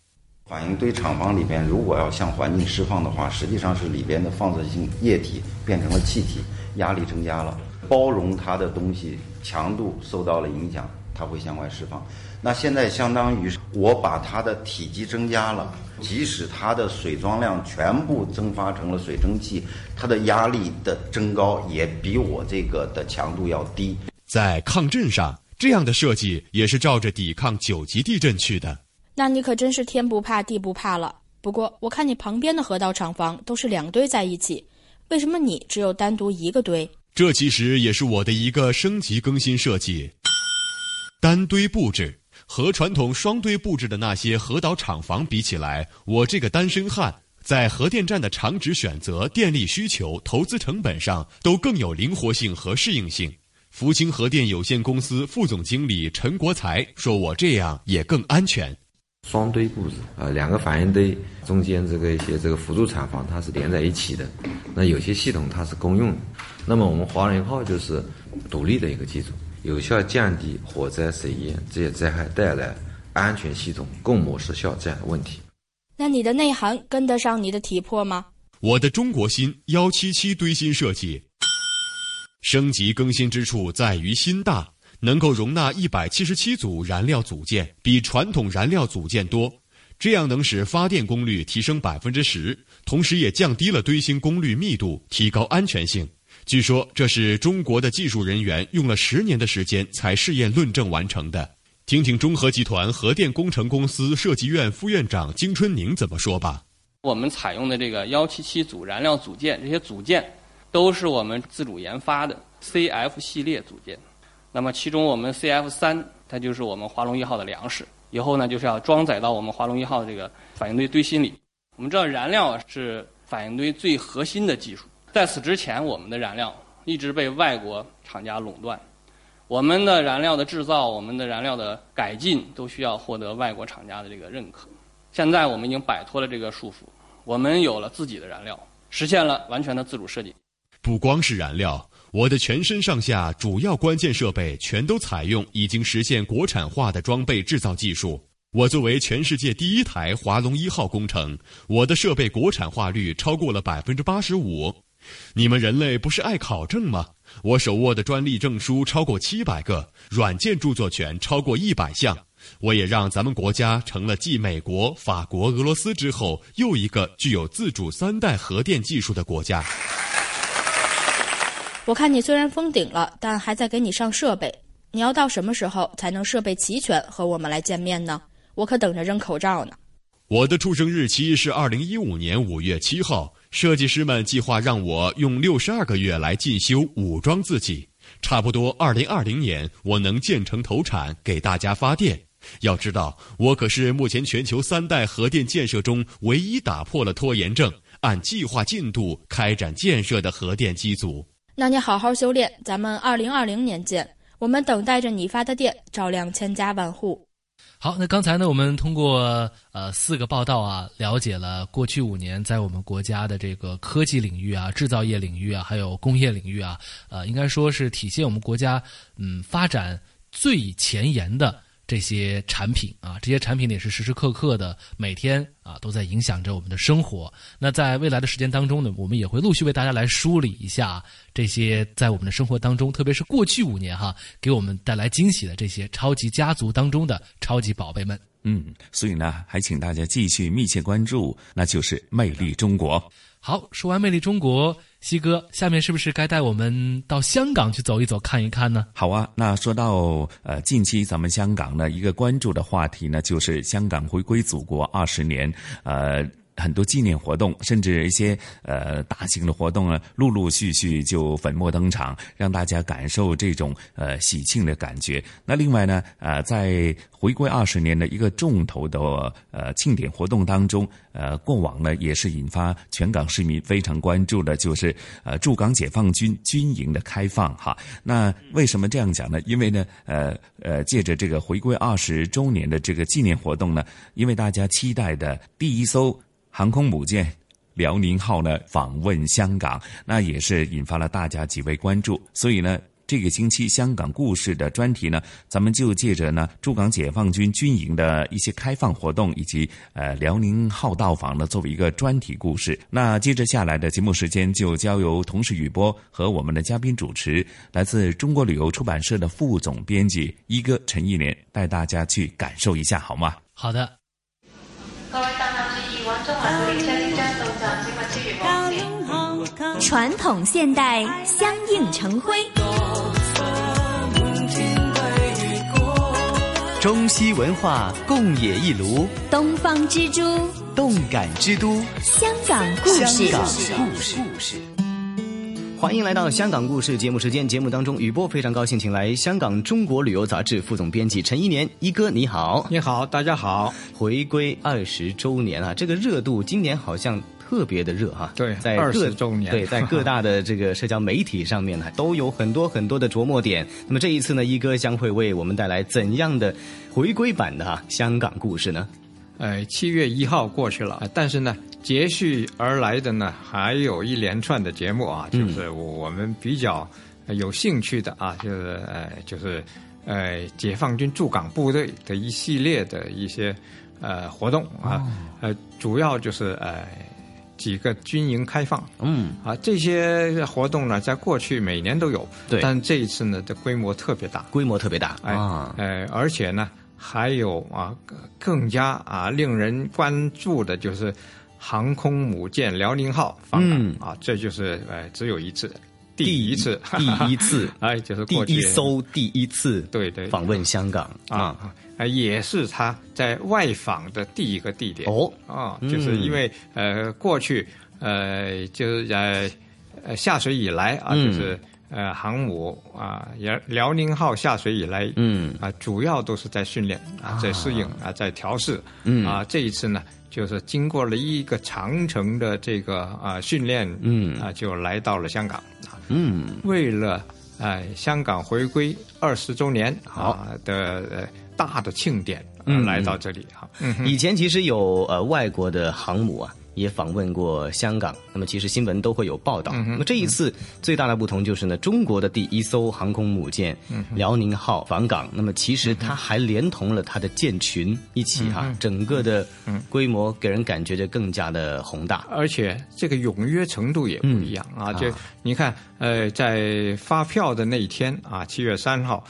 反应堆厂房里边，如果要向环境释放的话，实际上是里边的放射性液体变成了气体，压力增加了，包容它的东西强度受到了影响，它会向外释放。那现在相当于我把它的体积增加了，即使它的水装量全部蒸发成了水蒸气，它的压力的增高也比我这个的强度要低。在抗震上，这样的设计也是照着抵抗九级地震去的。那你可真是天不怕地不怕了。不过我看你旁边的河道厂房都是两堆在一起，为什么你只有单独一个堆？这其实也是我的一个升级更新设计，单堆布置。和传统双堆布置的那些核岛厂房比起来，我这个单身汉在核电站的厂址选择、电力需求、投资成本上都更有灵活性和适应性。福清核电有限公司副总经理陈国才说：“我这样也更安全。”双堆布置，呃，两个反应堆中间这个一些这个辅助厂房它是连在一起的，那有些系统它是公用，那么我们华龙一号就是独立的一个机组。有效降低火灾、水淹这些灾害带来安全系统共谋失效这样的问题。那你的内涵跟得上你的体魄吗？我的中国芯幺七七堆芯设计升级更新之处在于芯大，能够容纳一百七十七组燃料组件，比传统燃料组件多，这样能使发电功率提升百分之十，同时也降低了堆芯功率密度，提高安全性。据说这是中国的技术人员用了十年的时间才试验论证完成的。听听中核集团核电工程公司设计院副院长金春宁怎么说吧。我们采用的这个幺七七组燃料组件，这些组件都是我们自主研发的 CF 系列组件。那么其中我们 CF 三，它就是我们华龙一号的粮食，以后呢就是要装载到我们华龙一号的这个反应堆堆芯里。我们知道燃料是反应堆最核心的技术。在此之前，我们的燃料一直被外国厂家垄断，我们的燃料的制造、我们的燃料的改进都需要获得外国厂家的这个认可。现在我们已经摆脱了这个束缚，我们有了自己的燃料，实现了完全的自主设计。不光是燃料，我的全身上下主要关键设备全都采用已经实现国产化的装备制造技术。我作为全世界第一台华龙一号工程，我的设备国产化率超过了百分之八十五。你们人类不是爱考证吗？我手握的专利证书超过七百个，软件著作权超过一百项。我也让咱们国家成了继美国、法国、俄罗斯之后又一个具有自主三代核电技术的国家。我看你虽然封顶了，但还在给你上设备。你要到什么时候才能设备齐全和我们来见面呢？我可等着扔口罩呢。我的出生日期是二零一五年五月七号。设计师们计划让我用六十二个月来进修武装自己，差不多二零二零年我能建成投产给大家发电。要知道，我可是目前全球三代核电建设中唯一打破了拖延症、按计划进度开展建设的核电机组。那你好好修炼，咱们二零二零年见。我们等待着你发的电，照亮千家万户。好，那刚才呢，我们通过呃四个报道啊，了解了过去五年在我们国家的这个科技领域啊、制造业领域啊，还有工业领域啊，呃，应该说是体现我们国家嗯发展最前沿的。这些产品啊，这些产品也是时时刻刻的，每天啊都在影响着我们的生活。那在未来的时间当中呢，我们也会陆续为大家来梳理一下这些在我们的生活当中，特别是过去五年哈，给我们带来惊喜的这些超级家族当中的超级宝贝们。嗯，所以呢，还请大家继续密切关注，那就是魅力中国。好，说完魅力中国。西哥，下面是不是该带我们到香港去走一走、看一看呢？好啊，那说到呃，近期咱们香港呢一个关注的话题呢，就是香港回归祖国二十年，呃。很多纪念活动，甚至一些呃大型的活动呢，陆陆续续就粉墨登场，让大家感受这种呃喜庆的感觉。那另外呢，呃，在回归二十年的一个重头的呃庆典活动当中，呃，过往呢也是引发全港市民非常关注的，就是呃驻港解放军军营的开放哈。那为什么这样讲呢？因为呢，呃呃，借着这个回归二十周年的这个纪念活动呢，因为大家期待的第一艘。航空母舰“辽宁号”呢访问香港，那也是引发了大家极为关注。所以呢，这个星期香港故事的专题呢，咱们就借着呢驻港解放军军营的一些开放活动，以及呃辽宁号到访呢，作为一个专题故事。那接着下来的节目时间就交由同事雨波和我们的嘉宾主持，来自中国旅游出版社的副总编辑一哥陈一年带大家去感受一下，好吗？好的。各位大传统现代相映成辉，中西文化共冶一炉，东方之珠，动感之都，香港故事。香港故事。欢迎来到香港故事节目时间。节目当中，雨波非常高兴，请来香港中国旅游杂志副总编辑陈一年一哥，你好，你好，大家好。回归二十周年啊，这个热度今年好像。特别的热哈，对，在各周年，对，在各大的这个社交媒体上面呢，都有很多很多的琢磨点。(laughs) 那么这一次呢，一哥将会为我们带来怎样的回归版的哈香港故事呢？呃，七月一号过去了，但是呢，接续而来的呢，还有一连串的节目啊，就是我们比较有兴趣的啊，就是呃，就是呃，解放军驻港部队的一系列的一些呃活动啊，呃，主要就是呃。几个军营开放，嗯。啊，这些活动呢，在过去每年都有，对，但这一次呢，的规模特别大，规模特别大，哎，呃，而且呢，还有啊，更加啊，令人关注的就是航空母舰辽宁号访港啊，这就是呃，只有一次。第一次，第一次，(laughs) 哎，就是第一艘第一次，对对，访问香港。啊，啊，也是他在外访的第一个地点。哦，啊，就是因为呃，过去呃，就是呃，呃下水以来啊，就是呃，航母啊，辽辽宁号下水以来，嗯啊，主要都是在训练啊，在适应啊，在调试，嗯啊，这一次呢。就是经过了一个长程的这个啊训练，嗯啊就来到了香港，嗯，为了哎香港回归二十周年啊的大的庆典，嗯，来到这里哈。以前其实有呃外国的航母啊。也访问过香港，那么其实新闻都会有报道。那么这一次最大的不同就是呢，中国的第一艘航空母舰辽宁号访港，那么其实它还连同了它的舰群一起哈，整个的规模给人感觉就更加的宏大，而且这个踊跃程度也不一样啊。就你看，呃，在发票的那一天啊，七月三号，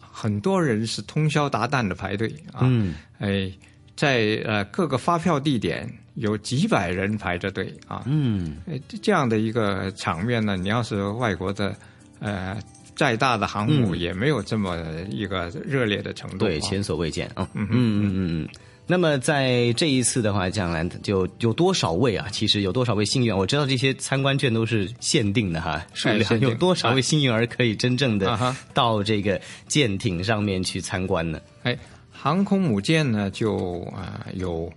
很多人是通宵达旦的排队啊，哎。在呃各个发票地点有几百人排着队啊，嗯，这样的一个场面呢，你要是外国的呃再大的航母也没有这么一个热烈的程度，对，前所未见啊，嗯嗯嗯嗯嗯。那么在这一次的话，将来就有多少位啊？其实有多少位幸运？我知道这些参观券都是限定的哈，数量 (laughs) 有多少位幸运儿可以真正的到这个舰艇上面去参观呢？哎。航空母舰呢，就啊有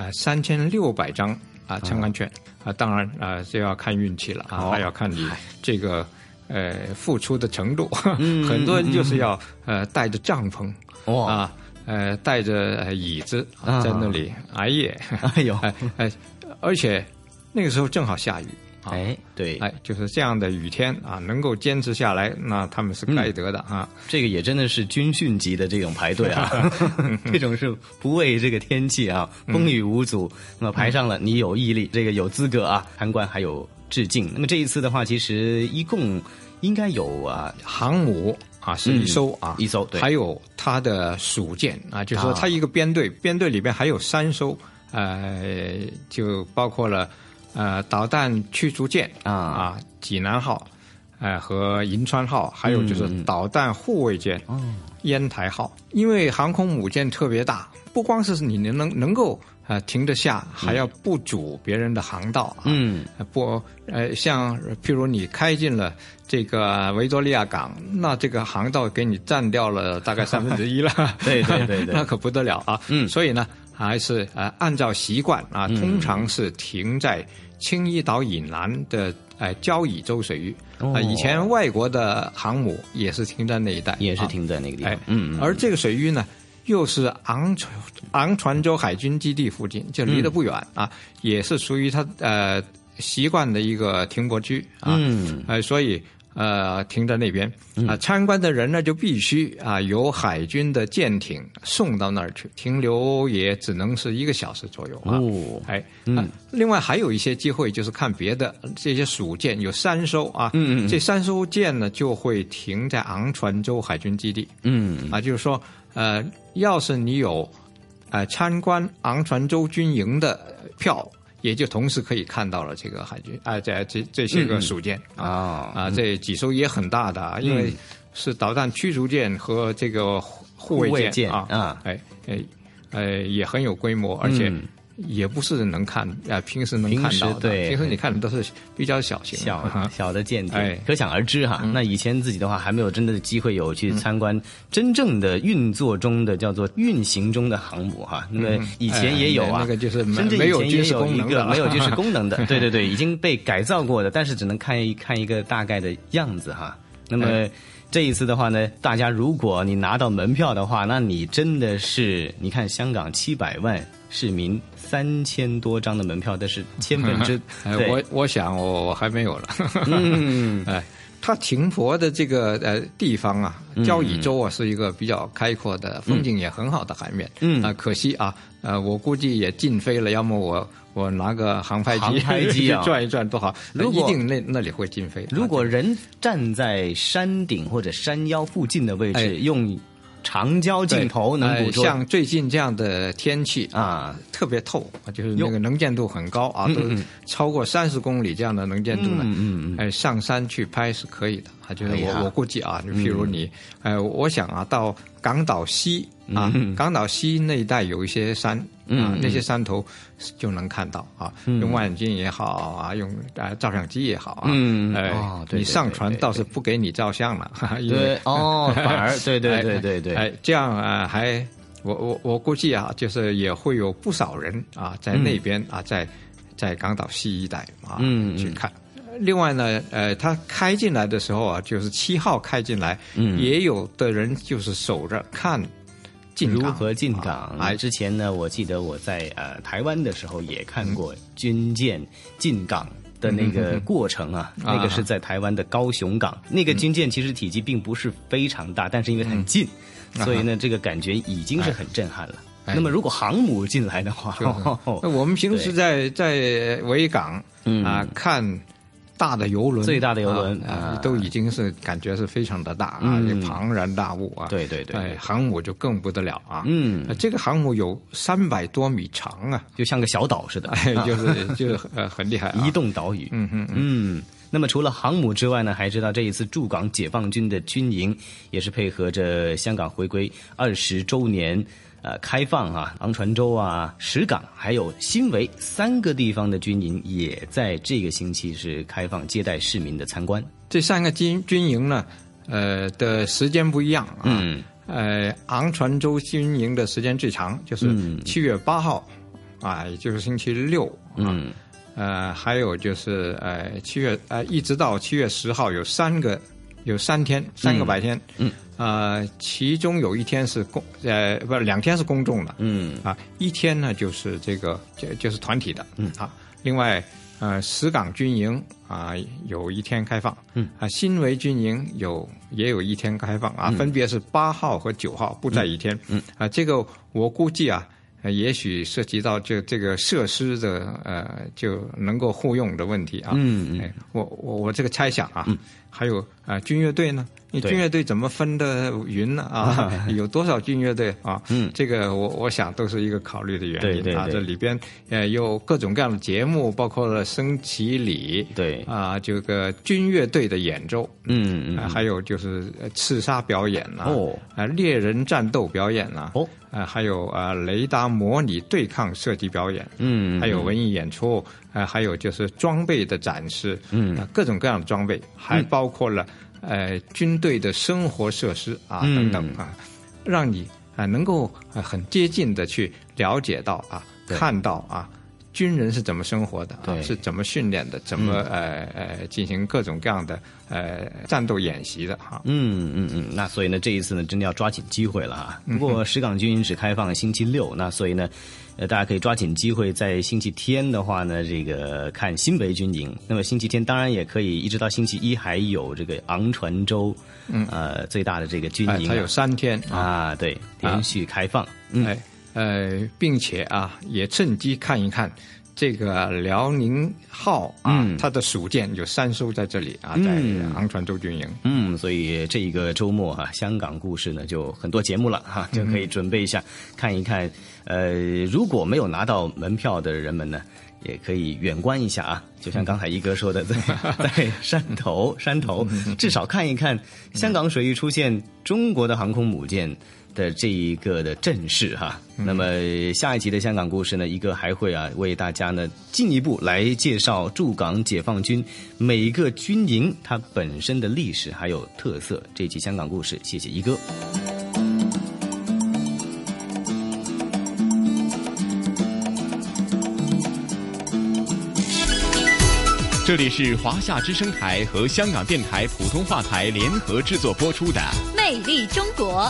啊三千六百张啊参观券啊，当然啊就要看运气了啊，还要看你这个呃付出的程度。(laughs) 很多人就是要呃带着帐篷啊，呃带着椅子在那里挨夜。哎呦，哎，(laughs) 而且那个时候正好下雨。哎，对，哎，就是这样的雨天啊，能够坚持下来，那他们是该得的啊。这个也真的是军训级的这种排队啊 (laughs) (laughs) 这种是不畏这个天气啊，风雨无阻。那么排上了，你有毅力，这个有资格啊，参观还有致敬。那么这一次的话，其实一共应该有啊，航母啊是一艘啊，一艘，对还有它的属舰啊，就是说它一个编队，编队里边还有三艘，呃，就包括了。呃，导弹驱逐舰啊啊，济南号，呃和银川号，还有就是导弹护卫舰，嗯烟台号。因为航空母舰特别大，不光是你能能能够呃停得下，还要不阻别人的航道。嗯，不呃，像譬如你开进了这个维多利亚港，那这个航道给你占掉了大概三分之一了。对对对对，(laughs) 那可不得了啊。嗯，所以呢。还是呃，按照习惯啊，通常是停在青衣岛以南的呃交椅洲水域啊。以前外国的航母也是停在那一带，也是停在那个地方。嗯，而这个水域呢，又是昂船昂船洲海军基地附近，就离得不远啊，也是属于他呃习惯的一个停泊区啊。嗯，呃，所以呃，停在那边。嗯。啊，参观的人呢就必须啊由海军的舰艇送到那儿去，停留也只能是一个小时左右啊。哦，哎，嗯。啊，另外还有一些机会就是看别的这些属舰，有三艘啊，嗯嗯嗯。这三艘舰呢就会停在昂船洲海军基地，嗯。啊，就是说，呃，要是你有呃参观昂船洲军营的票。也就同时可以看到了这个海军啊，这这这些个属舰嗯啊啊，这几艘也很大的，啊，因为嗯是导弹驱逐舰和这个护护卫卫舰啊啊，哎哎呃也很有规模，而且嗯也不是能看啊，平时能看平时到的，对平时你看的都是比较小型的小小的舰艇，哎可想而知哈。那以前自己的话还没有真的机会有去参观真正的运作中的叫做运行中的航母哈。那么以前也有啊，哎那个就是没有军事前也有一功能的个 (laughs) 没有军事功能的，对对对，已经被改造过的，但是只能看一看一个大概的样子哈。那么。哎这一次的话呢，大家如果你拿到门票的话，那你真的是，你看香港七百万市民三千多张的门票，但是千分之 (laughs) 哎，我我想我我还没有了。(laughs) 嗯，哎，他停泊的这个呃地方啊，嗯交椅洲啊，是一个比较开阔的、风景也很好的海面。嗯啊，可惜啊，呃，我估计也禁飞了，要么我我拿个航拍机航拍机啊转一转多好。如果一定那那里会禁飞。如果人站在山顶或者山腰附近的位置，哎用长焦镜头能捕捉，呃像最近这样的天气啊，特别透，就是那个能见度很高啊，都超过三十公里这样的能见度呢。嗯嗯嗯哎，上山去拍是可以的啊，就是哎我我估计啊，就譬如你，哎，我想啊，到港岛西啊嗯，港岛西那一带有一些山啊嗯，那些山头就能看到啊，嗯。用望远镜也好啊，用啊照相机也好啊，嗯。哎哦，对你上传倒是不给你照相了，哈哈因为对哦 (laughs) 反而对对对对对。哎，这样啊，还我我我估计啊，就是也会有不少人啊，在那边啊，在在港岛西一带啊，嗯嗯。去看。另外呢，呃，他开进来的时候啊，就是七号开进来，嗯。也有的人就是守着看进如何进港？哎之前呢，我记得我在呃台湾的时候也看过军舰进港。的那个过程啊，那个是在台湾的高雄港。那个军舰其实体积并不是非常大，但是因为很近，嗯所以呢，这个感觉已经是很震撼了。哎。那么，如果航母进来的话，(laughs) 那我们平时在在维港啊看大的游轮，嗯最大的游轮啊啊都已经是感觉是非常的大啊，嗯也庞然大物啊。对对对哎，航母就更不得了啊。嗯呃这个航母有三百多米长啊，就像个小岛似的，(laughs) 哎，就是就是呃很厉害啊，移动岛屿。嗯嗯嗯。嗯，那么除了航母之外呢，还知道这一次驻港解放军的军营也是配合着香港回归二十周年。呃，开放啊，昂船洲啊，石港，还有新围三个地方的军营，也在这个星期是开放接待市民的参观。这三个军军营呢，呃的时间不一样啊。嗯。呃，昂船洲军营的时间最长，就是嗯七月八号，啊，也就是星期六啊。嗯。呃，还有就是呃，七月呃，一直到七月十号有三个，有三天，三个白天。嗯。呃，其中有一天是公，呃，不是两天是公众的。嗯。啊，一天呢就是这个就就是团体的。嗯。啊，另外呃，石港军营啊有一天开放。嗯。啊，新围军营有也有一天开放啊，嗯分别是八号和九号，不在一天。嗯。啊，这个我估计啊。呃，也许涉及到这这个设施的呃就能够互用的问题啊。嗯嗯哎，我我我这个猜想啊，嗯还有啊、呃军乐队呢？你军乐队怎么分的匀呢？啊，(laughs) 有多少军乐队啊？嗯，这个我我想都是一个考虑的原因啊。对对对。这里边呃有各种各样的节目，包括了升旗礼，对。啊，这个军乐队的演奏，嗯嗯啊，还有就是呃刺杀表演呐、哦。啊，猎人战斗表演呐、哦，啊，还有啊雷达模拟对抗射击表演，嗯还有文艺演出，啊，还有就是装备的展示，嗯。啊，各种各样的装备，还包括了呃军队的生活设施啊嗯等等啊，让你啊能够啊很接近的去了解到啊，看到啊。军人是怎么生活的，对。是怎么训练的，怎么、呃呃进行各种各样的呃战斗演习的哈。嗯嗯嗯，那所以呢，这一次呢，真的要抓紧机会了哈。嗯不过石岗军营只开放星期六，那所以呢，呃，大家可以抓紧机会，在星期天的话呢，这个看新北军营。那么星期天当然也可以，一直到星期一还有这个昂船洲，嗯。呃，最大的这个军营、啊。哎它有三天啊，对，连续开放。嗯，哎呃，并且啊，也趁机看一看这个辽宁号啊，它的属舰有三艘在这里啊，在嗯昂船洲军营。嗯，所以这一个周末哈、香港故事呢就很多节目了哈、就可以准备一下、看一看。呃，如果没有拿到门票的人们呢，也可以远观一下啊。就像刚才一哥说的，在 (laughs) 在山头山头，至少看一看香港水域出现中国的航空母舰。的这一个的阵势哈，那么下一集的香港故事呢，一个还会啊为大家呢进一步来介绍驻港解放军每一个军营它本身的历史还有特色。这一期香港故事，谢谢一哥。这里是华夏之声台和香港电台普通话台联合制作播出的《魅力中国》。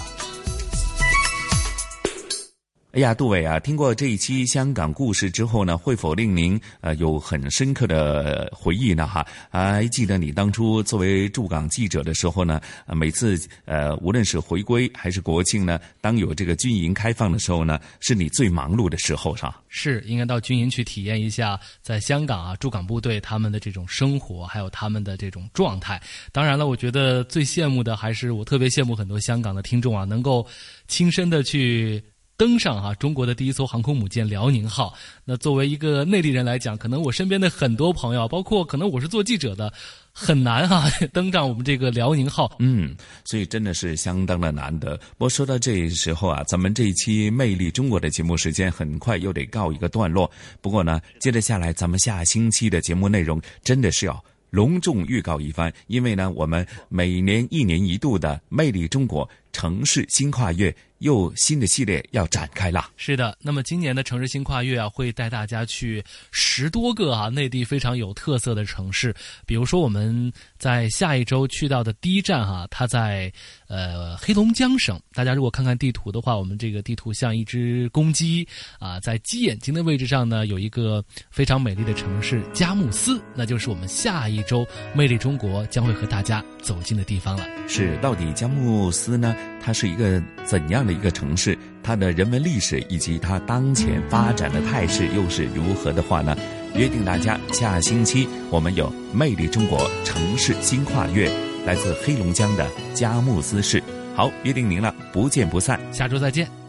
哎呀，杜伟啊，听过这一期香港故事之后呢，会否令您呃有很深刻的回忆呢？哈，还记得你当初作为驻港记者的时候呢，每次呃无论是回归还是国庆呢，当有这个军营开放的时候呢，是你最忙碌的时候，是吧？是应该到军营去体验一下，在香港啊驻港部队他们的这种生活，还有他们的这种状态。当然了，我觉得最羡慕的还是我特别羡慕很多香港的听众啊，能够亲身的去。登上哈、中国的第一艘航空母舰辽宁号。那作为一个内地人来讲，可能我身边的很多朋友，包括可能我是做记者的，很难哈、(laughs) 登上我们这个辽宁号。嗯，所以真的是相当的难得。不过说到这时候啊，咱们这一期《魅力中国》的节目时间很快又得告一个段落。不过呢，接着下来咱们下星期的节目内容真的是要。隆重预告一番，因为呢，我们每年一年一度的《魅力中国》城市新跨越又新的系列要展开了。是的，那么今年的城市新跨越啊，会带大家去十多个啊内地非常有特色的城市，比如说我们在下一周去到的第一站哈、它在呃黑龙江省。大家如果看看地图的话，我们这个地图像一只公鸡啊，在鸡眼睛的位置上呢，有一个非常美丽的城市佳木斯，那就是我们下一周魅力中国将会和大家走进的地方了。是，到底佳木斯呢？它是一个怎样的一个城市？它的人文历史以及它当前发展的态势又是如何的话呢？约定大家下星期我们有《魅力中国城市新跨越》，来自黑龙江的佳木斯市。好，约定您了，不见不散。下周再见。